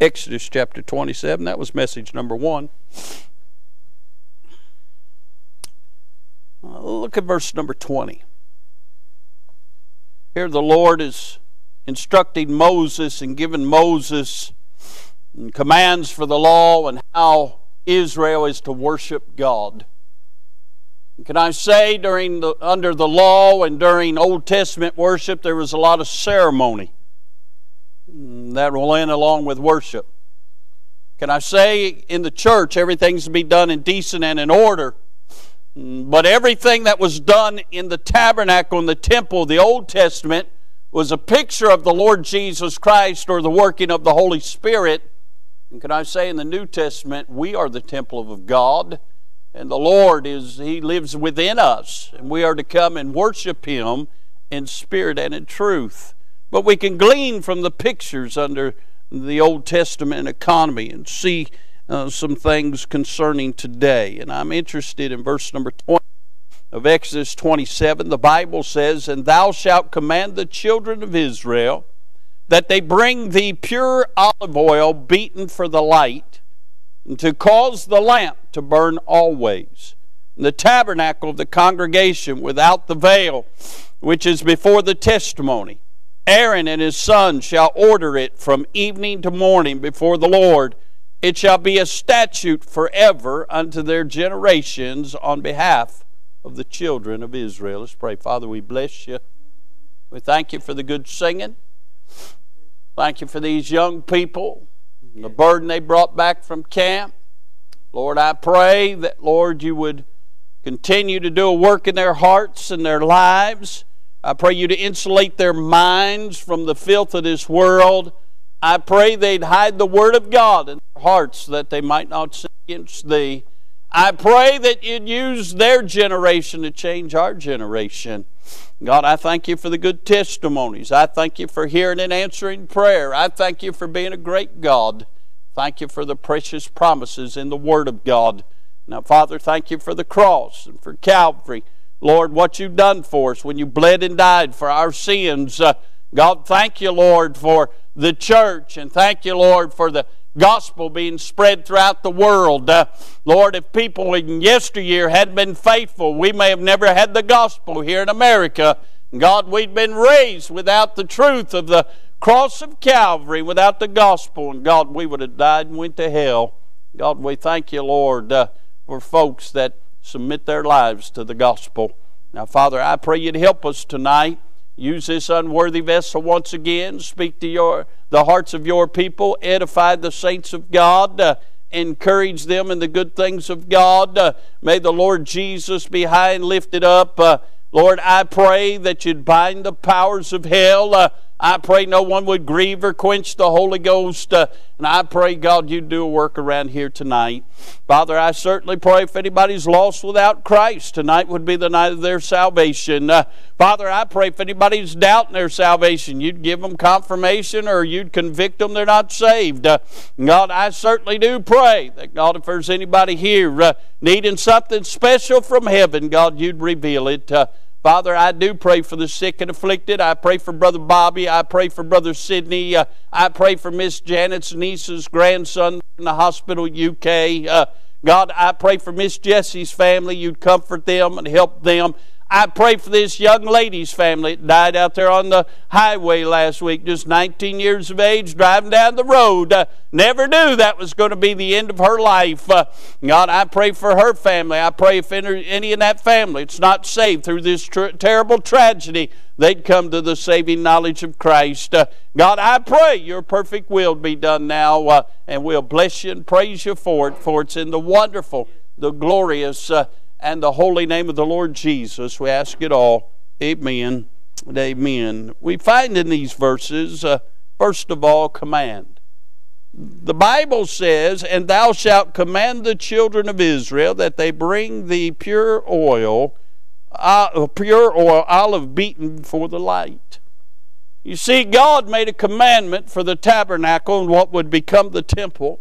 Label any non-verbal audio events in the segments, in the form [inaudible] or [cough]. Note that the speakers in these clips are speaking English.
Exodus chapter 27. That was message number one. Uh, look at verse number 20. Here the Lord is instructing Moses and giving Moses commands for the law and how Israel is to worship God. Can I say during the under the law and during Old Testament worship there was a lot of ceremony that will end along with worship. Can I say in the church everything's to be done in decent and in order? But everything that was done in the tabernacle and the temple, the Old Testament, was a picture of the Lord Jesus Christ or the working of the Holy Spirit. And can I say in the New Testament, we are the temple of God, and the Lord is, He lives within us, and we are to come and worship Him in spirit and in truth. But we can glean from the pictures under the Old Testament economy and see uh, some things concerning today. And I'm interested in verse number 20 of Exodus 27. The Bible says, And thou shalt command the children of Israel that they bring thee pure olive oil beaten for the light, and to cause the lamp to burn always. In the tabernacle of the congregation without the veil, which is before the testimony Aaron and his sons shall order it from evening to morning before the Lord. It shall be a statute forever unto their generations on behalf of the children of Israel. Let's pray. Father, we bless you. We thank you for the good singing. Thank you for these young people, the burden they brought back from camp. Lord, I pray that, Lord, you would continue to do a work in their hearts and their lives. I pray you to insulate their minds from the filth of this world. I pray they'd hide the Word of God in their hearts that they might not sin against thee. I pray that you'd use their generation to change our generation. God, I thank you for the good testimonies. I thank you for hearing and answering prayer. I thank you for being a great God. Thank you for the precious promises in the Word of God. Now, Father, thank you for the cross and for Calvary. Lord, what you've done for us when you bled and died for our sins. Uh, God, thank you, Lord, for the church, and thank you, Lord, for the gospel being spread throughout the world. Uh, Lord, if people in yesteryear had been faithful, we may have never had the gospel here in America. God, we'd been raised without the truth of the cross of Calvary, without the gospel, and God, we would have died and went to hell. God, we thank you, Lord, uh, for folks that submit their lives to the gospel. Now, Father, I pray you to help us tonight. Use this unworthy vessel once again. Speak to your the hearts of your people. Edify the saints of God. Uh, encourage them in the good things of God. Uh, may the Lord Jesus be high and lifted up. Uh, Lord, I pray that you'd bind the powers of hell. Uh, I pray no one would grieve or quench the Holy Ghost. Uh, and I pray, God, you do a work around here tonight. Father, I certainly pray if anybody's lost without Christ, tonight would be the night of their salvation. Uh, Father, I pray if anybody's doubting their salvation, you'd give them confirmation or you'd convict them they're not saved. Uh, God, I certainly do pray that, God, if there's anybody here uh, needing something special from heaven, God, you'd reveal it. Father, I do pray for the sick and afflicted. I pray for Brother Bobby. I pray for Brother Sidney. Uh, I pray for Miss Janet's niece's grandson in the hospital, UK. Uh, God, I pray for Miss Jessie's family. You'd comfort them and help them. I pray for this young lady's family that died out there on the highway last week, just 19 years of age, driving down the road. Uh, never knew that was going to be the end of her life. Uh, God, I pray for her family. I pray if any in that family it's not saved through this tr- terrible tragedy, they'd come to the saving knowledge of Christ. Uh, God, I pray your perfect will be done now, uh, and we'll bless you and praise you for it, for it's in the wonderful, the glorious, uh, and the holy name of the Lord Jesus. We ask it all. Amen amen. We find in these verses, uh, first of all, command. The Bible says, And thou shalt command the children of Israel that they bring thee pure oil, uh, pure oil, olive beaten for the light. You see, God made a commandment for the tabernacle and what would become the temple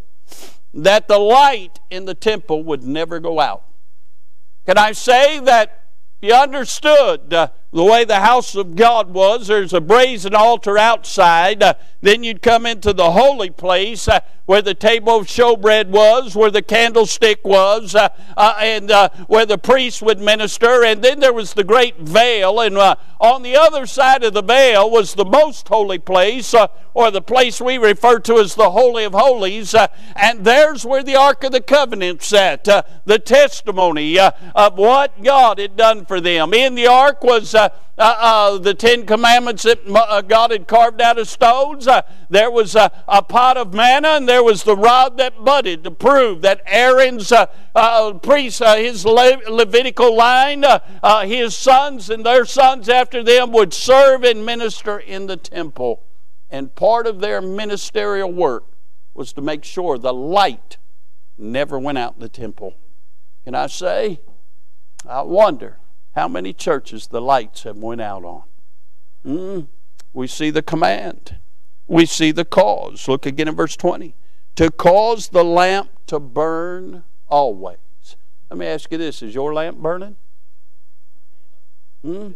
that the light in the temple would never go out. Can I say that you understood uh, the way the house of God was, there's a brazen altar outside. Uh, then you'd come into the holy place uh, where the table of showbread was, where the candlestick was, uh, uh and uh, where the priest would minister. And then there was the great veil. And uh, on the other side of the veil was the most holy place, or the place we refer to as the Holy of Holies. and there's where the Ark of the Covenant sat, the testimony of what God had done for them. In the ark was uh, uh, uh, the Ten Commandments that uh, God had carved out of stones. Uh, there was a, pot of manna, and there was the rod that budded to prove that Aaron's priest, his Le- Levitical line, his sons and their sons after them would serve and minister in the temple. And part of their ministerial work was to make sure the light never went out in the temple. Can I say? I wonder how many churches the lights have went out on. Mm, we see the command. We see the cause. Look again in verse 20. To cause the lamp to burn always. Let me ask you this is your lamp burning? Mm?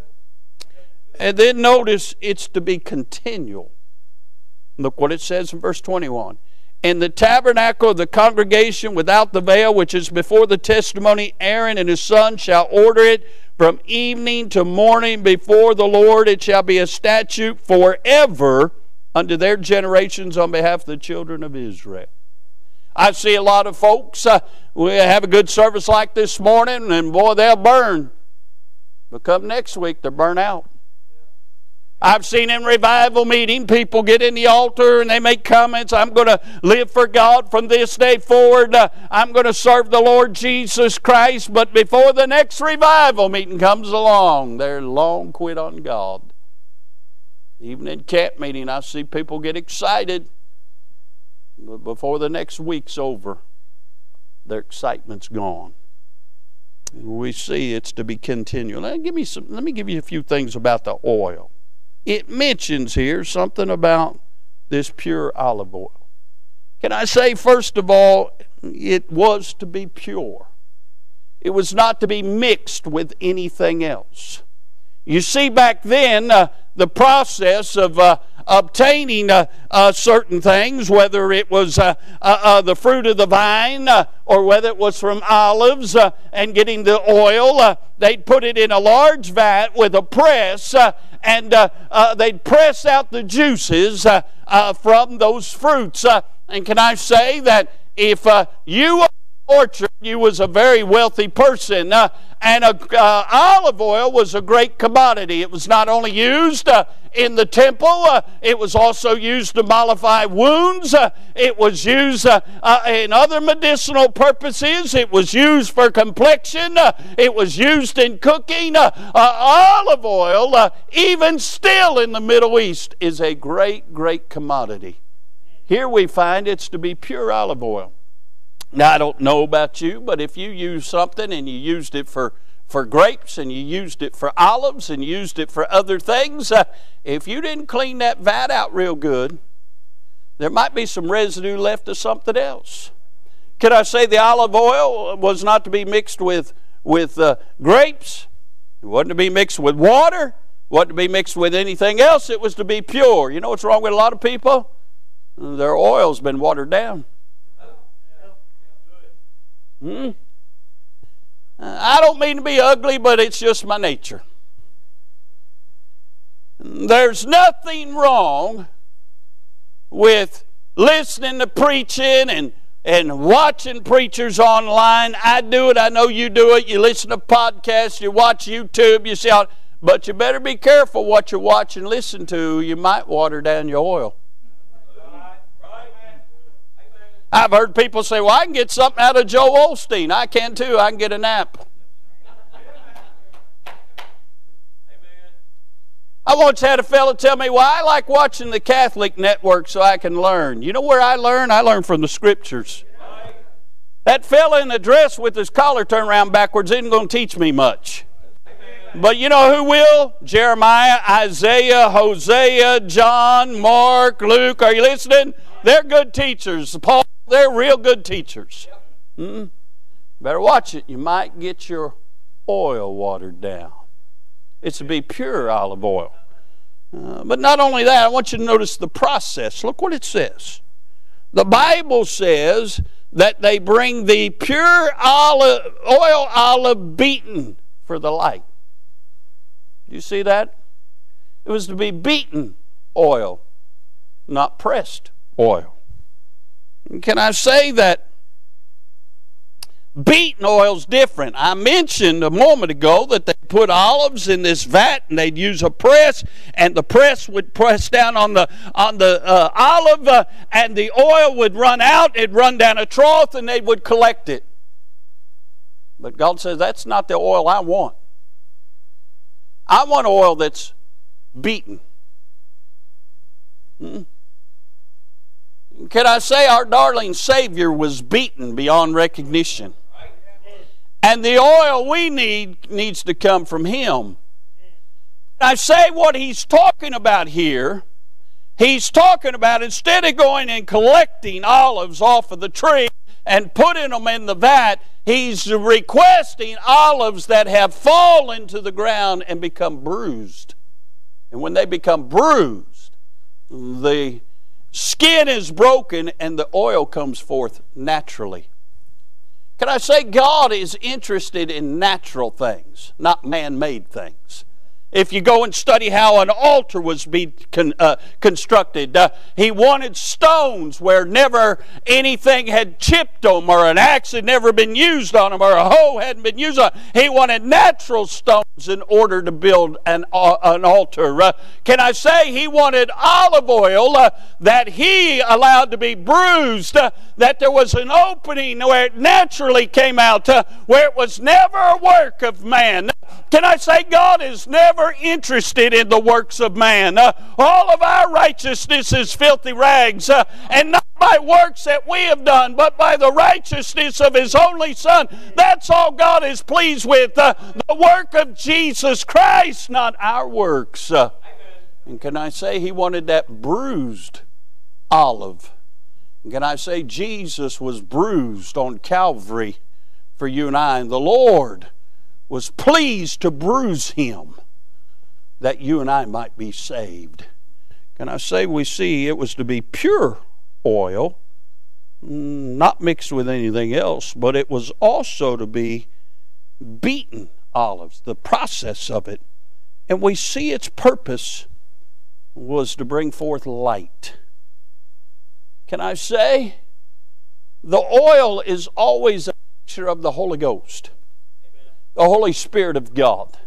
And then notice it's to be continual. Look what it says in verse 21. In the tabernacle of the congregation without the veil, which is before the testimony, Aaron and his son shall order it from evening to morning before the Lord. It shall be a statute forever unto their generations on behalf of the children of Israel. I see a lot of folks, uh, we have a good service like this morning, and boy, they'll burn. But come next week, they're burnt out. I've seen in revival meeting people get in the altar and they make comments. I'm going to live for God from this day forward. Uh, I'm going to serve the Lord Jesus Christ. But before the next revival meeting comes along, they're long quit on God. Even in camp meeting, I see people get excited. But before the next week's over, their excitement's gone. We see it's to be continual. Let, give me some, let me give you a few things about the oil it mentions here something about this pure olive oil. Can I say, first of all, it was to be pure, it was not to be mixed with anything else. You see, back then, uh, the process of uh, obtaining uh, uh, certain things, whether it was uh, uh, the fruit of the vine or whether it was from olives and getting the oil. they'd put it in a large vat with a press and they'd press out the juices from those fruits. and can I say that if you orchard, you was a very wealthy person. Uh, and a, uh, olive oil was a great commodity. It was not only used uh, in the temple, uh, it was also used to mollify wounds. Uh, it was used uh, in other medicinal purposes. It was used for complexion. it was used in cooking. olive oil, even still in the Middle East, is a great, great commodity. Here we find it's to be pure olive oil. Now, I don't know about you, but if you use something and you used it for, for grapes and you used it for olives and used it for other things, uh, if you didn't clean that vat out real good, there might be some residue left of something else. Can I say the olive oil was not to be mixed with, with uh, grapes? It wasn't to be mixed with water. Wasn't to be mixed with anything else. It was to be pure. You know what's wrong with a lot of people? Their oil's been watered down. Hmm? I don't mean to be ugly, but it's just my nature. There's nothing wrong with listening to preaching and, and watching preachers online. I do it. I know you do it. You listen to podcasts, you watch YouTube, you see how, but you better be careful what you watch and listen to. You might water down your oil. I've heard people say, well, I can get something out of Joel Osteen. I can too. I can get a nap. I once had a fellow tell me, well, I like watching the Catholic network so I can learn. You know where I learn? I learn from the scriptures. That fella in the dress with his collar turned around backwards isn't going to teach me much. But you know who will? Jeremiah, Isaiah, Hosea, John, Mark, Luke. Are you listening? They're good teachers. Paul they're real good teachers. Mm-hmm. Better watch it. You might get your oil watered down. It's to be pure olive oil. Uh, but not only that, I want you to notice the process. Look what it says. The Bible says that they bring the pure olive, oil olive beaten for the light. Do you see that? It was to be beaten oil, not pressed oil. Can I say that beaten oil's different? I mentioned a moment ago that they put olives in this vat and they'd use a press and the press would press down on the on the uh, olive uh, and the oil would run out it'd run down a trough and they would collect it but god says that's not the oil i want i want oil that's beaten hmm? Can i say our darling savior was beaten beyond recognition and the oil we need needs to come from Him. I say what He's talking about here. He's talking about instead of going and collecting olives off of the tree and putting them in the vat, He's requesting olives that have fallen to the ground and become bruised. And when they become bruised, the skin is broken and the oil comes forth naturally. Can I say God is interested in natural things, not man made things? If you go and study how an altar was be con, uh, constructed, uh, he wanted stones where never anything had chipped them, or an axe had never been used on them, or a hoe hadn't been used on. Them. He wanted natural stones in order to build an uh, an altar. Uh, can I say he wanted olive oil uh, that he allowed to be bruised, uh, that there was an opening where it naturally came out, where it was never a work of man. Can I say God is never interested in the works of man? Uh, all of our righteousness is filthy rags, uh, and not by works that we have done, but by the righteousness of His only Son. That's all God is pleased with. Uh, the work of Jesus Christ, not our works. Uh, and can I say He wanted that bruised olive? Can I say Jesus was bruised on Calvary for you and I? And the Lord was pleased to bruise him that you and I might be saved. Can I say we see it was to be pure oil, not mixed with anything else, but it was also to be beaten olives, the process of it. And we see its purpose was to bring forth light. Can I say? The oil is always a picture of the Holy Ghost the Holy Spirit of God.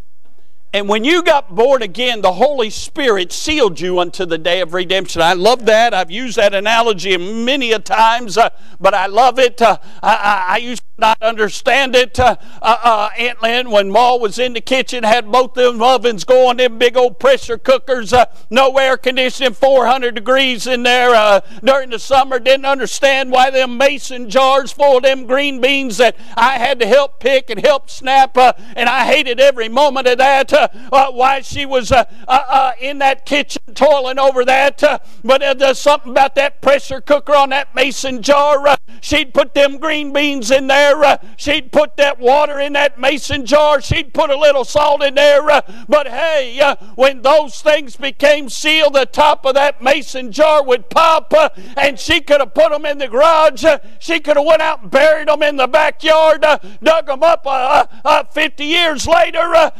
And when you got born again, the Holy Spirit sealed you unto the day of redemption. I love that. I've used that analogy many a times, uh, but I love it. Uh, I, I, I, used to not understand it. Uh, uh, uh, Aunt Lynn, when Ma was in the kitchen, had both them ovens going, them big old pressure cookers, uh, no air conditioning, 400 degrees in there during the summer. Didn't understand why them mason jars full of them green beans that I had to help pick and help snap, and I hated every moment of that uh, uh why she was uh, uh, uh, in that kitchen toiling over that. Uh, but there's something about that pressure cooker on that mason jar. Uh, she'd put them green beans in there. Uh, she'd put that water in that mason jar. She'd put a little salt in there. but hey, when those things became sealed, the top of that mason jar would pop, and she could have put them in the garage. she could have went out and buried them in the backyard, dug them up 50 years later,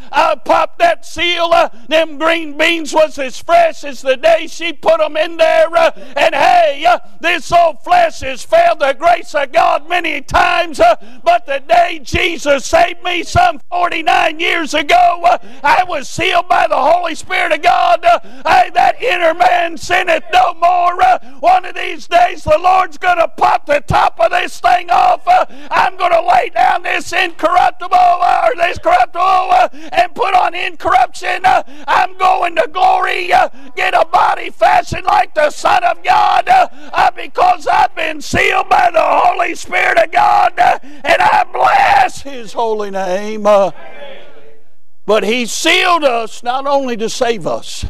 popped that seal, them green beans was as fresh as the day she put them in there. Uh, and hey, uh, this old flesh has failed the grace of God many times, uh, but the day Jesus saved me some 49 years ago, I was sealed by the Holy Spirit of God. Hey, that inner man sinneth no more. one of these days, the Lord's going to pop the top of this thing off. I'm going to lay down this incorruptible or this corruptible and put on incorruption. Uh, I'm going to glory, uh, get a body fashioned like the Son of God uh, because I've been sealed by the Holy Spirit of God and I bless His holy name. But He sealed us not only to save us,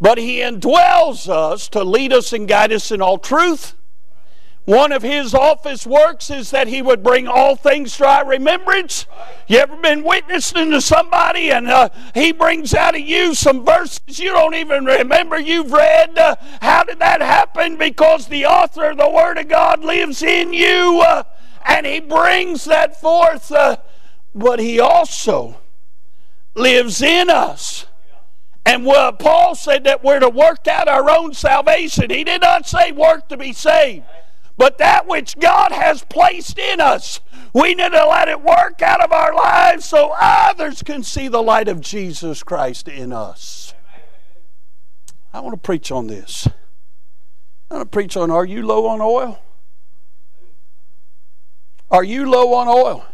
but He indwells us to lead us and guide us in all truth. One of his office works is that he would bring all things to our remembrance. You ever been witnessing to somebody and uh, he brings out of you some verses you don't even remember you've read? Uh, how did that happen? Because the author of the Word of God lives in you uh, and he brings that forth. Uh, but he also lives in us. And Paul said that we're to work out our own salvation. He did not say work to be saved but that which God has placed in us. We need to let it work out of our lives so others can see the light of Jesus Christ in us. I want to preach on this. I want to preach on are you low on oil? Are you low on oil?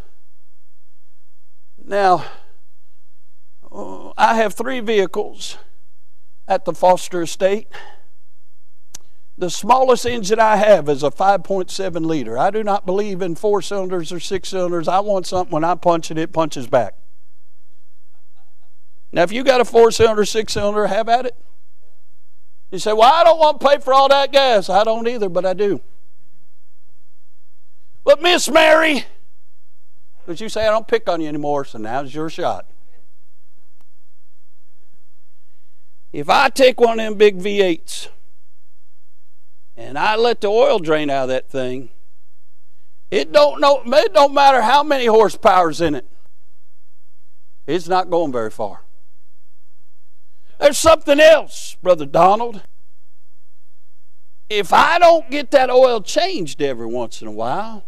Now, oh, I have three vehicles at the Foster Estate. The smallest engine I have is a 5.7 liter. I do not believe in four cylinders or six cylinders. I want something when I punch it, it punches back. Now, if you got a four cylinder, six cylinder, have at it. You say, Well, I don't want to pay for all that gas. I don't either, but I do. But, Miss Mary, but you say, I don't pick on you anymore, so now's your shot. If I take one of them big V8s, and I let the oil drain out of that thing, it don't know it don't matter how many horsepower's in it. It's not going very far. There's something else, Brother Donald. If I don't get that oil changed every once in a while,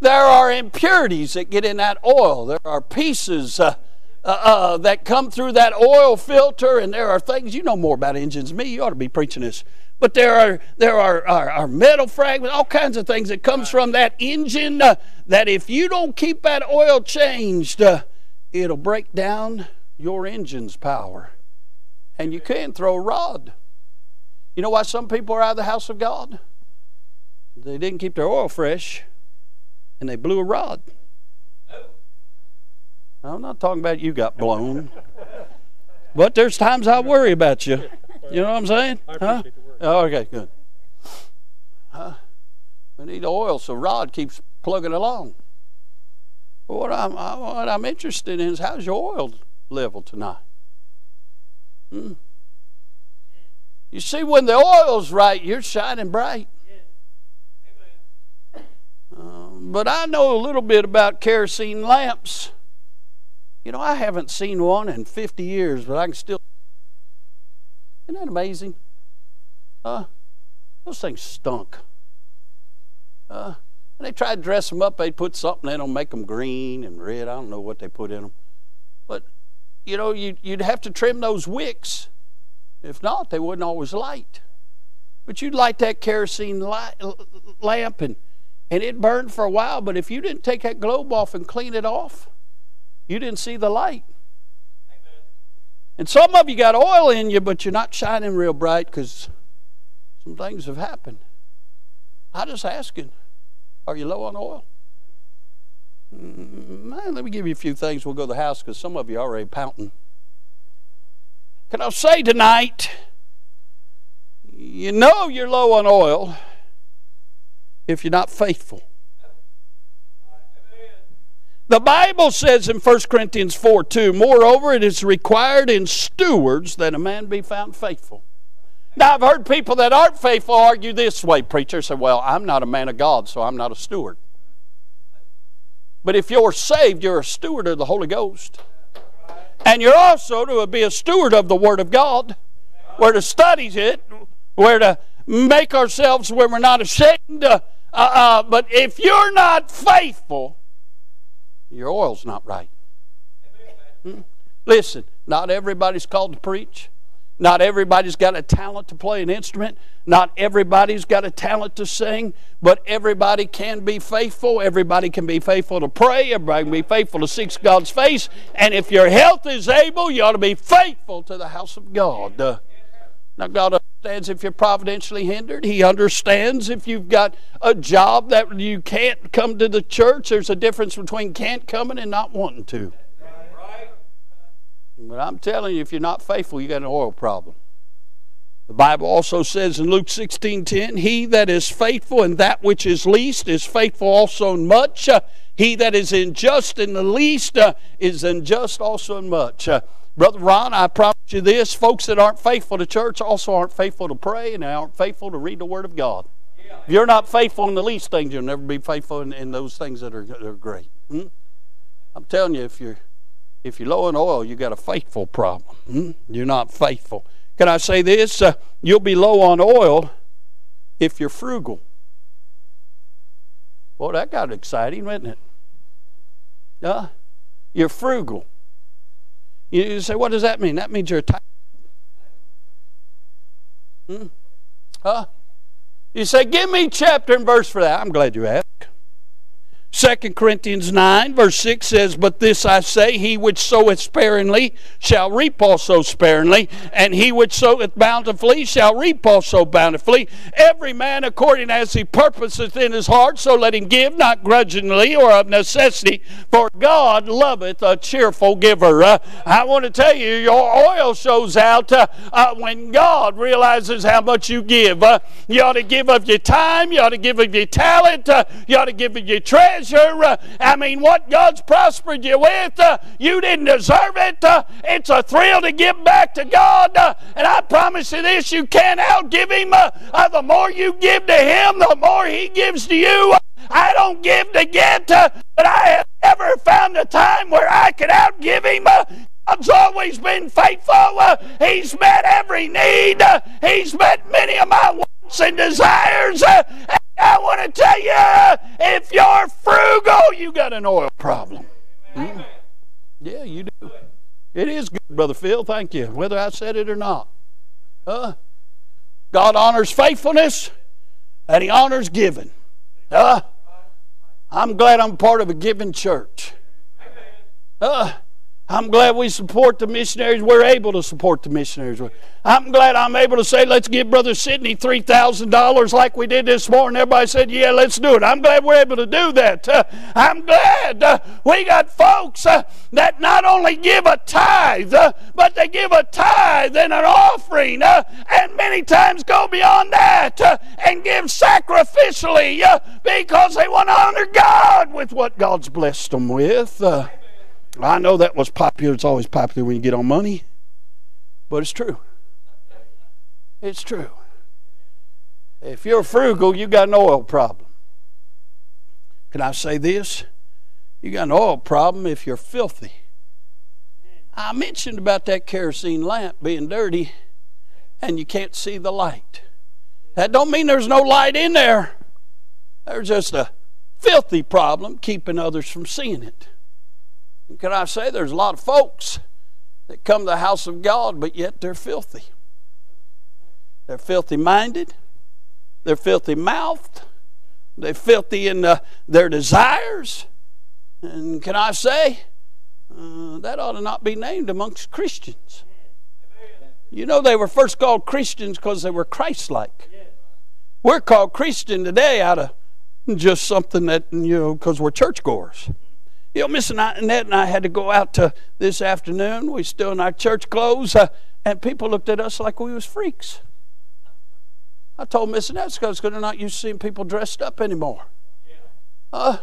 there are impurities that get in that oil. There are pieces uh, uh, uh, that come through that oil filter, and there are things you know more about engines than me. You ought to be preaching this but there are there are, are, are metal fragments, all kinds of things that comes from that engine. Uh, that if you don't keep that oil changed, uh, it'll break down your engine's power, and you can't throw a rod. You know why some people are out of the house of God? They didn't keep their oil fresh, and they blew a rod. I'm not talking about you got blown, but there's times I worry about you. You know what I'm saying? Huh? Oh, okay, good. Huh? We need oil so rod keeps plugging along. But what I'm, what I'm interested in is how's your oil level tonight? Hmm? You see, when the oil's right, you're shining bright. Um, but I know a little bit about kerosene lamps. You know, I haven't seen one in 50 years, but I can still. Isn't that amazing? Uh, those things stunk. Uh, and they tried to dress them up. They'd put something in them, make them green and red. I don't know what they put in them. But, you know, you'd, you'd have to trim those wicks. If not, they wouldn't always light. But you'd light that kerosene light, lamp and, and it burned for a while. But if you didn't take that globe off and clean it off, you didn't see the light. And some of you got oil in you, but you're not shining real bright because some things have happened. I just asking, are you low on oil? Mm, man, let me give you a few things. We'll go to the house because some of you are already pouting. Can I say tonight, you know you're low on oil if you're not faithful. The Bible says in 1 Corinthians 4 2, moreover, it is required in stewards that a man be found faithful. Now, I've heard people that aren't faithful argue this way. Preacher say, Well, I'm not a man of God, so I'm not a steward. But if you're saved, you're a steward of the Holy Ghost. And you're also to be a steward of the Word of God. We're to study it, we're to make ourselves where we're not ashamed. Uh, uh, but if you're not faithful, your oil's not right. Hmm? Listen, not everybody's called to preach. Not everybody's got a talent to play an instrument. Not everybody's got a talent to sing, but everybody can be faithful. Everybody can be faithful to pray. Everybody can be faithful to seek God's face. And if your health is able, you ought to be faithful to the house of God. Uh, now, God understands if you're providentially hindered. He understands if you've got a job that you can't come to the church. There's a difference between can't coming and not wanting to. But I'm telling you, if you're not faithful, you got an oil problem. The Bible also says in Luke 16:10, "He that is faithful in that which is least is faithful also in much. Uh, he that is unjust in the least uh, is unjust also in much." Uh, Brother Ron, I promise you this folks that aren't faithful to church also aren't faithful to pray and they aren't faithful to read the Word of God. Yeah. If you're not faithful in the least things, you'll never be faithful in, in those things that are, that are great. Hmm? I'm telling you, if you're, if you're low in oil, you got a faithful problem. Hmm? You're not faithful. Can I say this? Uh, you'll be low on oil if you're frugal. Well, that got exciting, wasn't it? Uh, you're frugal. You say, what does that mean? That means you're tired. Hmm? Huh? You say, give me chapter and verse for that. I'm glad you asked. 2 Corinthians 9, verse 6 says, But this I say, he which soweth sparingly shall reap also sparingly, and he which soweth bountifully shall reap also bountifully. Every man according as he purposeth in his heart, so let him give, not grudgingly or of necessity, for God loveth a cheerful giver. Uh, I want to tell you, your oil shows out uh, uh, when God realizes how much you give. Uh, you ought to give of your time, you ought to give of your talent, uh, you ought to give of your treasure Uh, I mean, what God's prospered you with, uh, you didn't deserve it. Uh, it's a thrill to give back to God. Uh, and I promise you this you can't outgive Him. Uh, uh, the more you give to Him, the more He gives to you. I don't give to get, but I have never found a time where I could outgive Him. God's always been faithful. He's met every need. He's met many of my wants and desires. I want to tell you, if you're frugal, you got an oil problem. Hmm? Yeah, you do. It is good, Brother Phil. Thank you. Whether I said it or not. Uh, God honors faithfulness and He honors giving. Uh, I'm glad I'm part of a giving church. Uh, I'm glad we support the missionaries. We're able to support the missionaries. I'm glad I'm able to say, let's give Brother Sidney $3,000 like we did this morning. Everybody said, yeah, let's do it. I'm glad we're able to do that. Uh, I'm glad uh, we got folks uh, that not only give a tithe, uh, but they give a tithe and an offering, uh, and many times go beyond that uh, and give sacrificially because they want to honor God with what God's blessed them with. I know that was popular. It's always popular when you get on money, but it's true. It's true. If you're frugal, you got an oil problem. Can I say this? You got an oil problem if you're filthy. I mentioned about that kerosene lamp being dirty and you can't see the light. That don't mean there's no light in there. There's just a filthy problem keeping others from seeing it. Can I say there's a lot of folks that come to the house of God, but yet they're filthy. They're filthy minded, they're filthy mouthed, they're filthy in uh, their desires. And can I say, uh, that ought to not be named amongst Christians. You know, they were first called Christians because they were Christ like. We're called Christian today out of just something that, you know, because we're churchgoers. You know, Miss Annette and I had to go out to this afternoon. We still in our church clothes, uh, and people looked at us like we was freaks. I told Miss Annette because they're not used to seeing people dressed up anymore. Uh,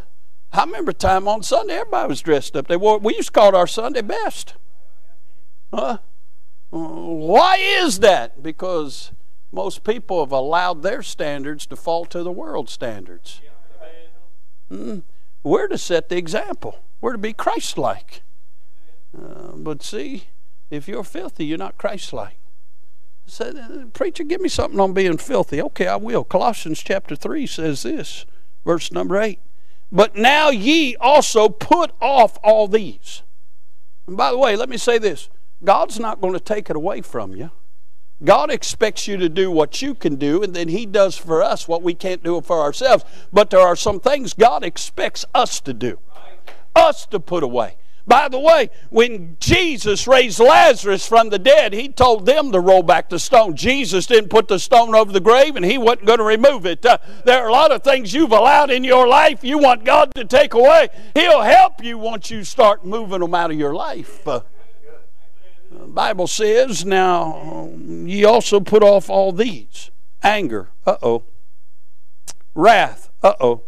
I remember time on Sunday, everybody was dressed up. They wore. We used to call it our Sunday best. Uh, why is that? Because most people have allowed their standards to fall to the world standards. Mm. We're to set the example. We're to be Christ like. Uh, but see, if you're filthy, you're not Christ like. Said, uh, Preacher, give me something on being filthy. Okay, I will. Colossians chapter 3 says this, verse number 8. But now ye also put off all these. And by the way, let me say this God's not going to take it away from you. God expects you to do what you can do, and then He does for us what we can't do for ourselves. But there are some things God expects us to do, us to put away. By the way, when Jesus raised Lazarus from the dead, he told them to roll back the stone. Jesus didn't put the stone over the grave and he wasn't going to remove it. Uh, there are a lot of things you've allowed in your life you want God to take away. He'll help you once you start moving them out of your life. Uh, Bible says, now ye also put off all these anger, uh oh, wrath, uh oh,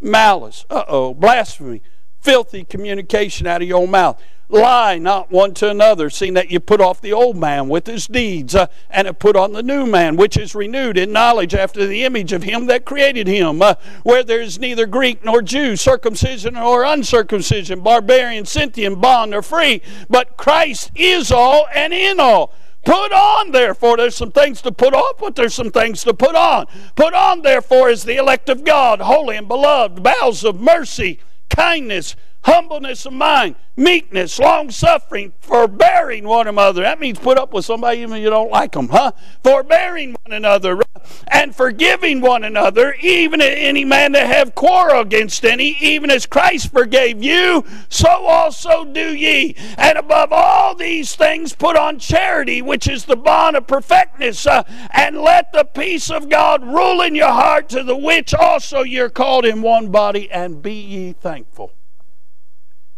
malice, uh oh, blasphemy, filthy communication out of your mouth. Lie not one to another, seeing that you put off the old man with his deeds, uh, and have put on the new man, which is renewed in knowledge after the image of him that created him, uh, where there is neither Greek nor Jew, circumcision or uncircumcision, barbarian, Scythian, bond or free, but Christ is all and in all. Put on, therefore, there's some things to put off, but there's some things to put on. Put on, therefore, is the elect of God, holy and beloved, bowels of mercy, kindness, humbleness of mind, meekness, long suffering, forbearing one another. That means put up with somebody even you don't like them, huh? Forbearing one another and forgiving one another, even any man that have quarrel against any, even as Christ forgave you, so also do ye. And above all these things, put on charity, which is the bond of perfectness, uh, and let the peace of God rule in your heart, to the which also you're called in one body, and be ye thankful.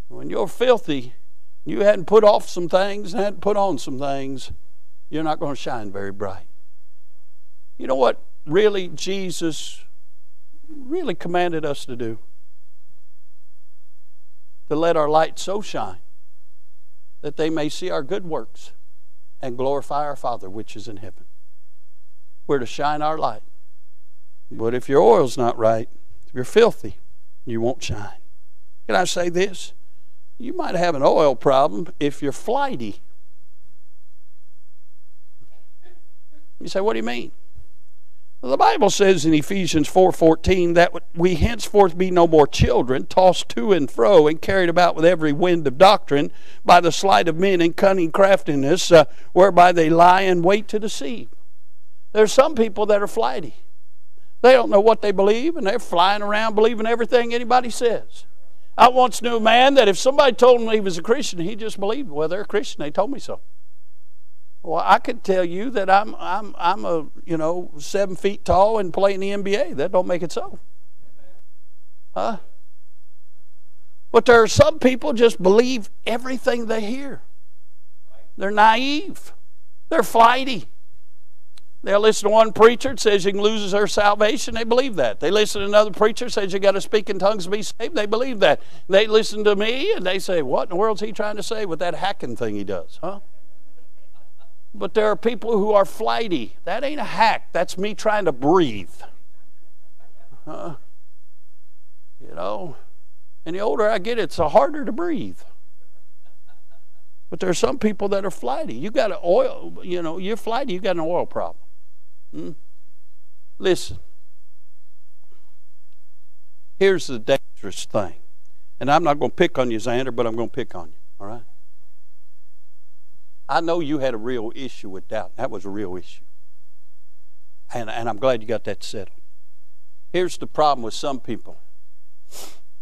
When you're filthy, you hadn't put off some things and hadn't put on some things, you're not going to shine very bright. You know what really Jesus really commanded us to do? To let our light so shine that they may see our good works and glorify our Father which is in heaven. We're to shine our light. But if your oil's not right, if you're filthy, you won't shine. Can I say this? You might have an oil problem if you're flighty. You say, what do you mean? Well, the Bible says in Ephesians 4:14 that we henceforth be no more children, tossed to and fro and carried about with every wind of doctrine by the sleight of men and cunning craftiness, uh, whereby they lie in wait to deceive. There's some people that are flighty. They don't know what they believe, and they're flying around believing everything anybody says. I once knew a man that if somebody told him he was a Christian, he just believed, well, they're a Christian. They told me so. Well, I could tell you that I'm I'm I'm a you know seven feet tall and play in the NBA. That don't make it so. Huh? But there are some people just believe everything they hear. They're naive. They're flighty. They'll listen to one preacher that says you can lose their salvation. They believe that. They listen to another preacher that says you got to speak in tongues to be saved. They believe that. They listen to me and they say, "What in the world's he trying to say with that hacking thing he does?" Huh? But there are people who are flighty. That ain't a hack. That's me trying to breathe. Huh? You know. And the older I get, it's harder to breathe. But there are some people that are flighty. You got an oil, you know, you're flighty, you got an oil problem. Hmm? Listen. Here's the dangerous thing. And I'm not going to pick on you, Xander, but I'm going to pick on you. All right? I know you had a real issue with doubt. That was a real issue. And, and I'm glad you got that settled. Here's the problem with some people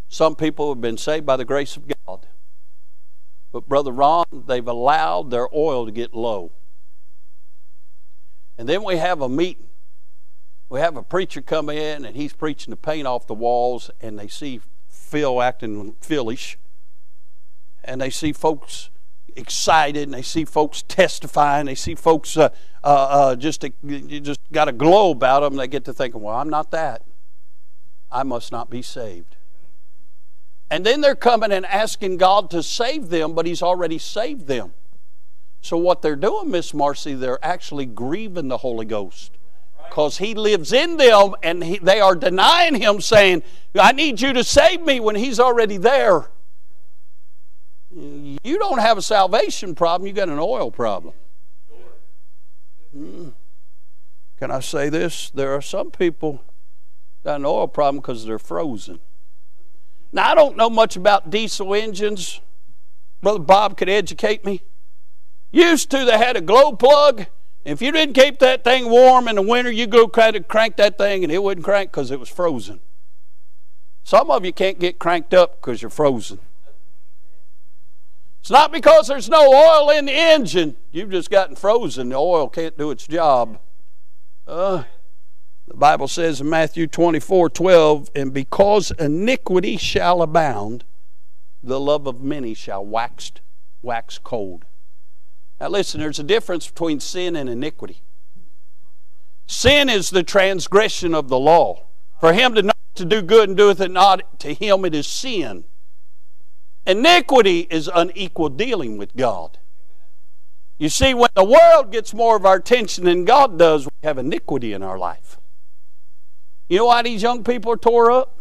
some people have been saved by the grace of God. But, Brother Ron, they've allowed their oil to get low. And then we have a meeting. We have a preacher come in and he's preaching the paint off the walls, and they see Phil acting foolish. And they see folks excited, and they see folks testifying. They see folks uh, uh, uh, just just got a glow about them. They get to thinking, "Well, I'm not that. I must not be saved." And then they're coming and asking God to save them, but He's already saved them. So, what they're doing, Miss Marcy, they're actually grieving the Holy Ghost because He lives in them and he, they are denying Him, saying, I need you to save me when He's already there. You don't have a salvation problem, you got an oil problem. Hmm. Can I say this? There are some people got an oil problem because they're frozen. Now, I don't know much about diesel engines. Brother Bob could educate me. Used to, they had a glow plug. If you didn't keep that thing warm in the winter, you go crank that thing and it wouldn't crank because it was frozen. Some of you can't get cranked up because you're frozen. It's not because there's no oil in the engine. You've just gotten frozen. The oil can't do its job. Uh, the Bible says in Matthew 24 12, and because iniquity shall abound, the love of many shall wax, wax cold. Now, listen, there's a difference between sin and iniquity. Sin is the transgression of the law. For him to not to do good and doeth it not, to him it is sin. Iniquity is unequal dealing with God. You see, when the world gets more of our attention than God does, we have iniquity in our life. You know why these young people are tore up?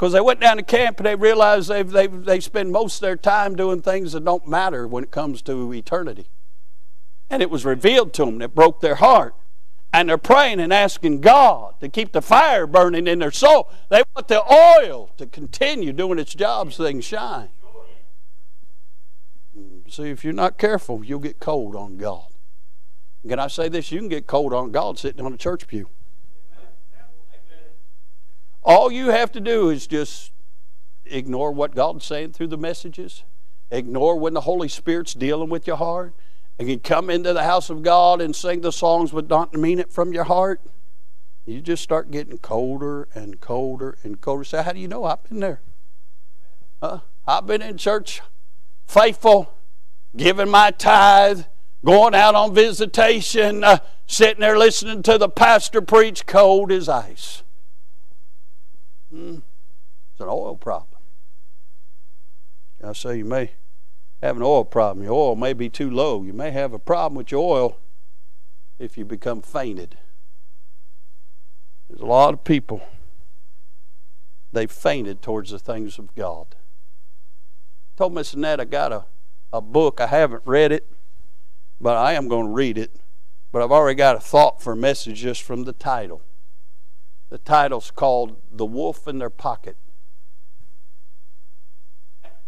Because they went down to camp and they realized they they they spend most of their time doing things that don't matter when it comes to eternity. And it was revealed to them that broke their heart. And they're praying and asking God to keep the fire burning in their soul. They want the oil to continue doing its job so they can shine. See, if you're not careful, you'll get cold on God. Can I say this? You can get cold on God sitting on a church pew. All you have to do is just ignore what God's saying through the messages, ignore when the Holy Spirit's dealing with your heart, and you come into the house of God and sing the songs but not mean it from your heart. You just start getting colder and colder and colder. Say, how do you know? I've been there. Uh, I've been in church faithful giving my tithe, going out on visitation, uh, sitting there listening to the pastor preach cold as ice. It's an oil problem. I say you may have an oil problem. Your oil may be too low. You may have a problem with your oil if you become fainted. There's a lot of people, they've fainted towards the things of God. I told Miss Annette I got a a book. I haven't read it, but I am going to read it. But I've already got a thought for a message just from the title. The title's called The Wolf in Their Pocket.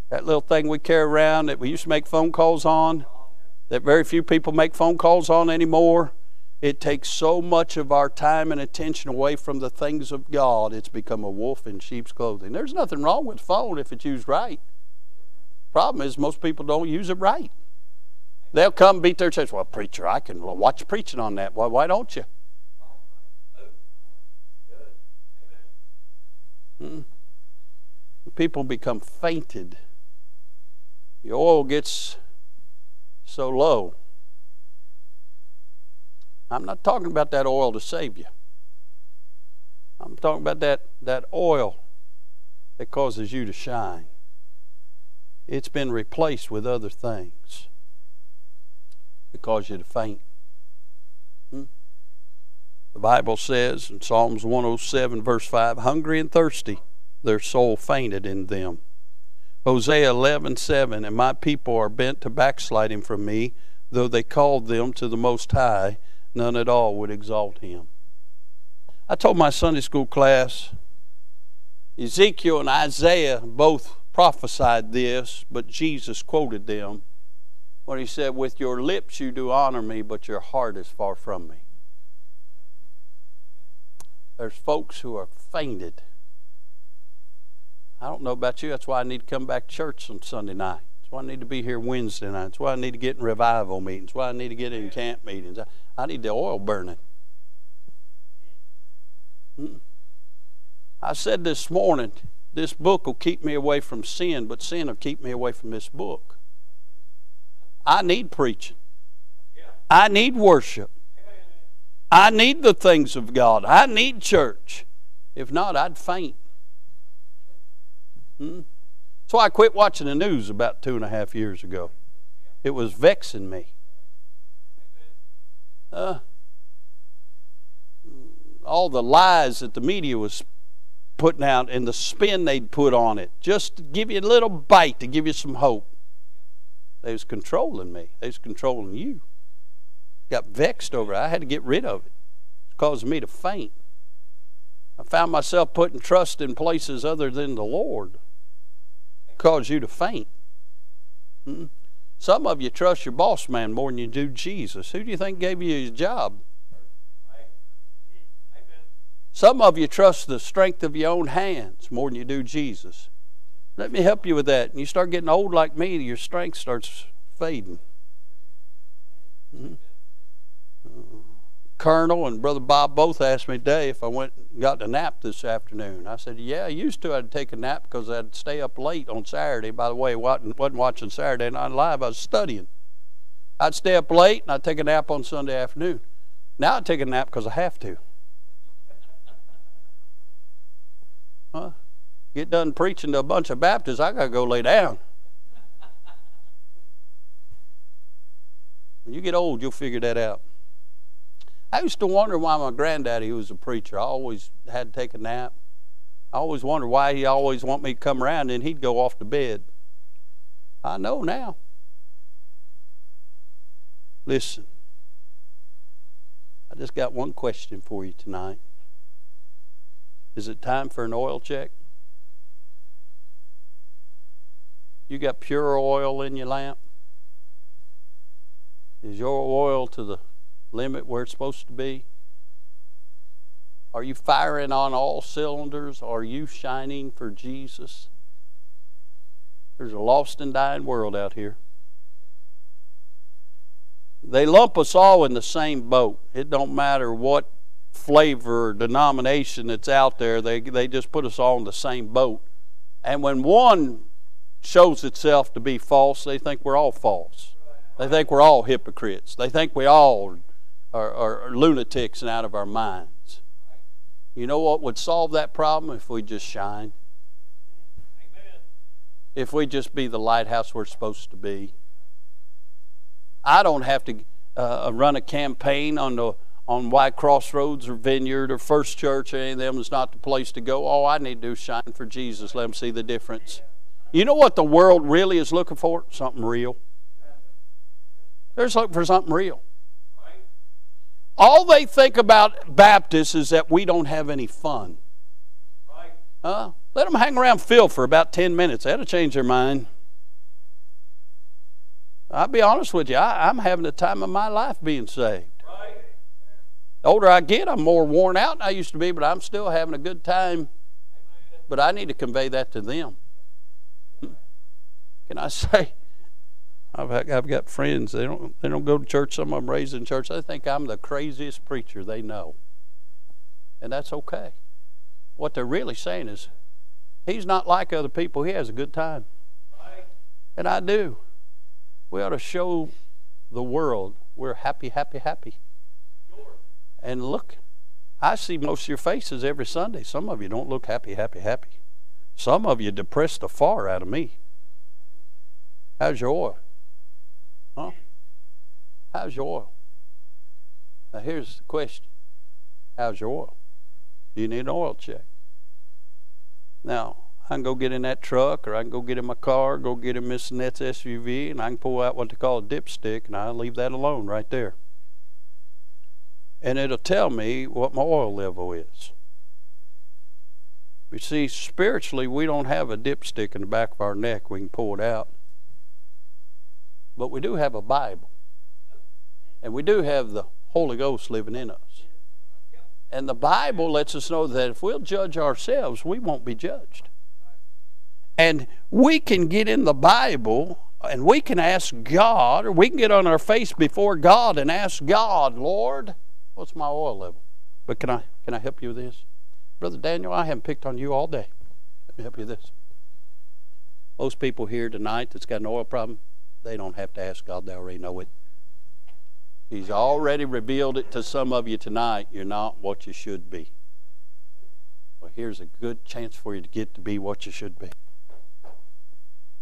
That little thing we carry around that we used to make phone calls on, that very few people make phone calls on anymore. It takes so much of our time and attention away from the things of God, it's become a wolf in sheep's clothing. There's nothing wrong with the phone if it's used right. Problem is, most people don't use it right. They'll come beat their chest. Well, preacher, I can watch preaching on that. Why, why don't you? Hmm. People become fainted. The oil gets so low. I'm not talking about that oil to save you. I'm talking about that, that oil that causes you to shine. It's been replaced with other things that cause you to faint. The Bible says in Psalms 107, verse 5 Hungry and thirsty, their soul fainted in them. Hosea 11, 7 And my people are bent to backsliding from me, though they called them to the Most High, none at all would exalt him. I told my Sunday school class Ezekiel and Isaiah both prophesied this, but Jesus quoted them when he said, With your lips you do honor me, but your heart is far from me. There's folks who are fainted. I don't know about you. That's why I need to come back to church on Sunday night. That's why I need to be here Wednesday night. That's why I need to get in revival meetings. That's why I need to get in camp meetings. I need the oil burning. I said this morning, this book will keep me away from sin, but sin will keep me away from this book. I need preaching. I need worship. I need the things of God. I need church. If not, I'd faint. Hmm? So I quit watching the news about two and a half years ago. It was vexing me. Uh, all the lies that the media was putting out and the spin they'd put on it, just to give you a little bite to give you some hope. They was controlling me. They was controlling you. Got vexed over it. I had to get rid of it. It's causing me to faint. I found myself putting trust in places other than the Lord. Cause you to faint. Hmm? Some of you trust your boss man more than you do Jesus. Who do you think gave you his job? Some of you trust the strength of your own hands more than you do Jesus. Let me help you with that. And you start getting old like me, your strength starts fading. Mm-hmm. Colonel and Brother Bob both asked me today if I went and got a nap this afternoon. I said, Yeah, I used to. I'd take a nap because I'd stay up late on Saturday. By the way, I wasn't watching Saturday Night Live, I was studying. I'd stay up late and I'd take a nap on Sunday afternoon. Now I take a nap because I have to. [laughs] Huh? Get done preaching to a bunch of Baptists, I got to go lay down. When you get old, you'll figure that out. I used to wonder why my granddaddy, was a preacher, I always had to take a nap. I always wondered why he always want me to come around and he'd go off to bed. I know now. Listen, I just got one question for you tonight. Is it time for an oil check? You got pure oil in your lamp? Is your oil to the limit where it's supposed to be? Are you firing on all cylinders? Are you shining for Jesus? There's a lost and dying world out here. They lump us all in the same boat. It don't matter what flavor or denomination that's out there, they, they just put us all in the same boat. And when one shows itself to be false, they think we're all false. They think we're all hypocrites. They think we all are, lunatics and out of our minds. You know what would solve that problem if we just shine? If we just be the lighthouse we're supposed to be. I don't have to uh, run a campaign on the on why Crossroads or Vineyard or First Church or any of them is not the place to go. All I need to do is shine for Jesus. Let them see the difference. You know what the world really is looking for? Something real. They're looking for something real. All they think about Baptists is that we don't have any fun. Uh, let them hang around Phil for about 10 minutes. That'll change their mind. I'll be honest with you, I, am having the time of my life being saved. Right. The older I get, I'm more worn out than I used to be, but I'm still having a good time. But I need to convey that to them. Can I [laughs] say? I've, I've got friends, they don't, they don't go to church, some of them raised in church. They think I'm the craziest preacher they know. And that's okay. What they're really saying is, he's not like other people, he has a good time. Right. And I do. We ought to show the world we're happy, happy, happy. And look, I see most of your faces every Sunday. Some of you don't look happy, happy, happy. Some of you depressed the far out of me. How's your oil? How's your oil? Now here's the question. How's your oil? Do you need an oil check? Now, I can go get in that truck or I can go get in my car, go get in Miss Net's SUV, and I can pull out what they call a dipstick, and I'll leave that alone right there. And it'll tell me what my oil level is. You see, spiritually, we don't have a dipstick in the back of our neck. We can pull it out. But we do have a Bible. And we do have the Holy Ghost living in us. And the Bible lets us know that if we'll judge ourselves, we won't be judged. And we can get in the Bible and we can ask God, or we can get on our face before God and ask God, Lord, what's my oil level? But can I can I help you with this? Brother Daniel, I haven't picked on you all day. Let me help you with this. Most people here tonight that's got an oil problem, they don't have to ask God, they already know it. He's already revealed it to some of you tonight. You're not what you should be. Well, here's a good chance for you to get to be what you should be.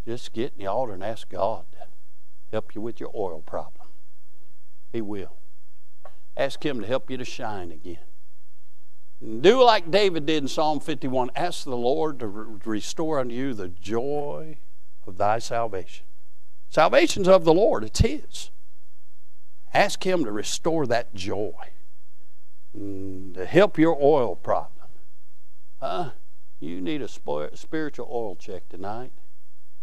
Just get in the altar and ask God to help you with your oil problem. He will. Ask Him to help you to shine again. Do like David did in Psalm 51 ask the Lord to re- restore unto you the joy of thy salvation. Salvation's of the Lord, it's His. Ask Him to restore that joy, mm, to help your oil problem. Huh? You need a spiritual oil check tonight.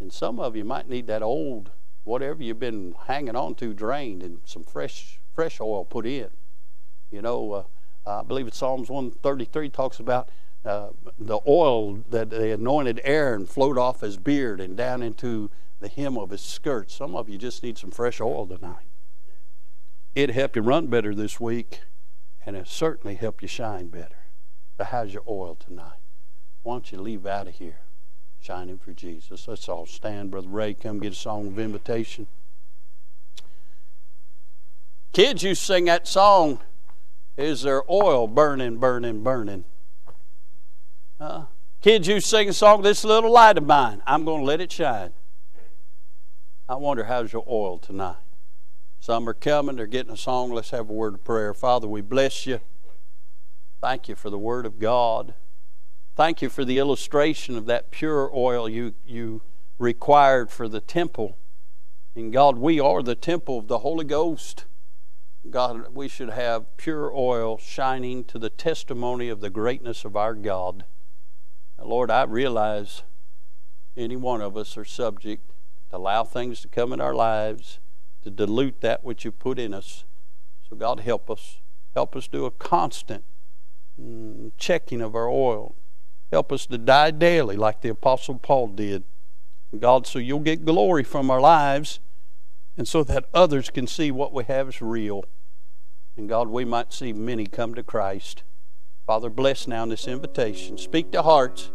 And some of you might need that old, whatever you've been hanging on to, drained and some fresh, fresh oil put in. You know, uh, I believe it's Psalms 133 talks about uh, the oil that the anointed Aaron flowed off his beard and down into the hem of his skirt. Some of you just need some fresh oil tonight. It'd help you run better this week, and it certainly helped you shine better. So how's your oil tonight? Why don't you leave out of here? shining for Jesus. Let's all stand. Brother Ray, come get a song of invitation. Kids to sing that song, Is there oil burning, burning, burning? Uh, kids to sing a song, This little light of mine, I'm going to let it shine. I wonder how's your oil tonight? Some are coming, they're getting a song. Let's have a word of prayer. Father, we bless you. Thank you for the Word of God. Thank you for the illustration of that pure oil you, you required for the temple. And God, we are the temple of the Holy Ghost. God, we should have pure oil shining to the testimony of the greatness of our God. Lord, I realize any one of us are subject to allow things to come in our lives to dilute that which you put in us. So, God, help us. Help us do a constant mm, checking of our oil. Help us to die daily like the Apostle Paul did. God, so you'll get glory from our lives and so that others can see what we have is real. And God, we might see many come to Christ. Father, bless now in this invitation. Speak to hearts.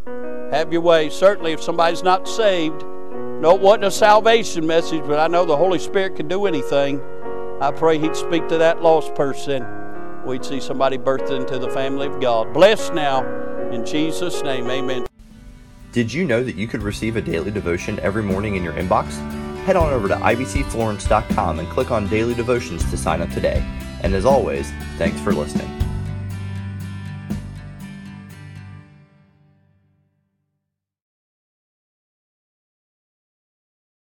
Have your way. Certainly, if somebody's not saved, no, it wasn't a salvation message, but I know the Holy Spirit can do anything. I pray He'd speak to that lost person. We'd see somebody birthed into the family of God. Bless now. In Jesus' name, amen. Did you know that you could receive a daily devotion every morning in your inbox? Head on over to ibcflorence.com and click on Daily Devotions to sign up today. And as always, thanks for listening.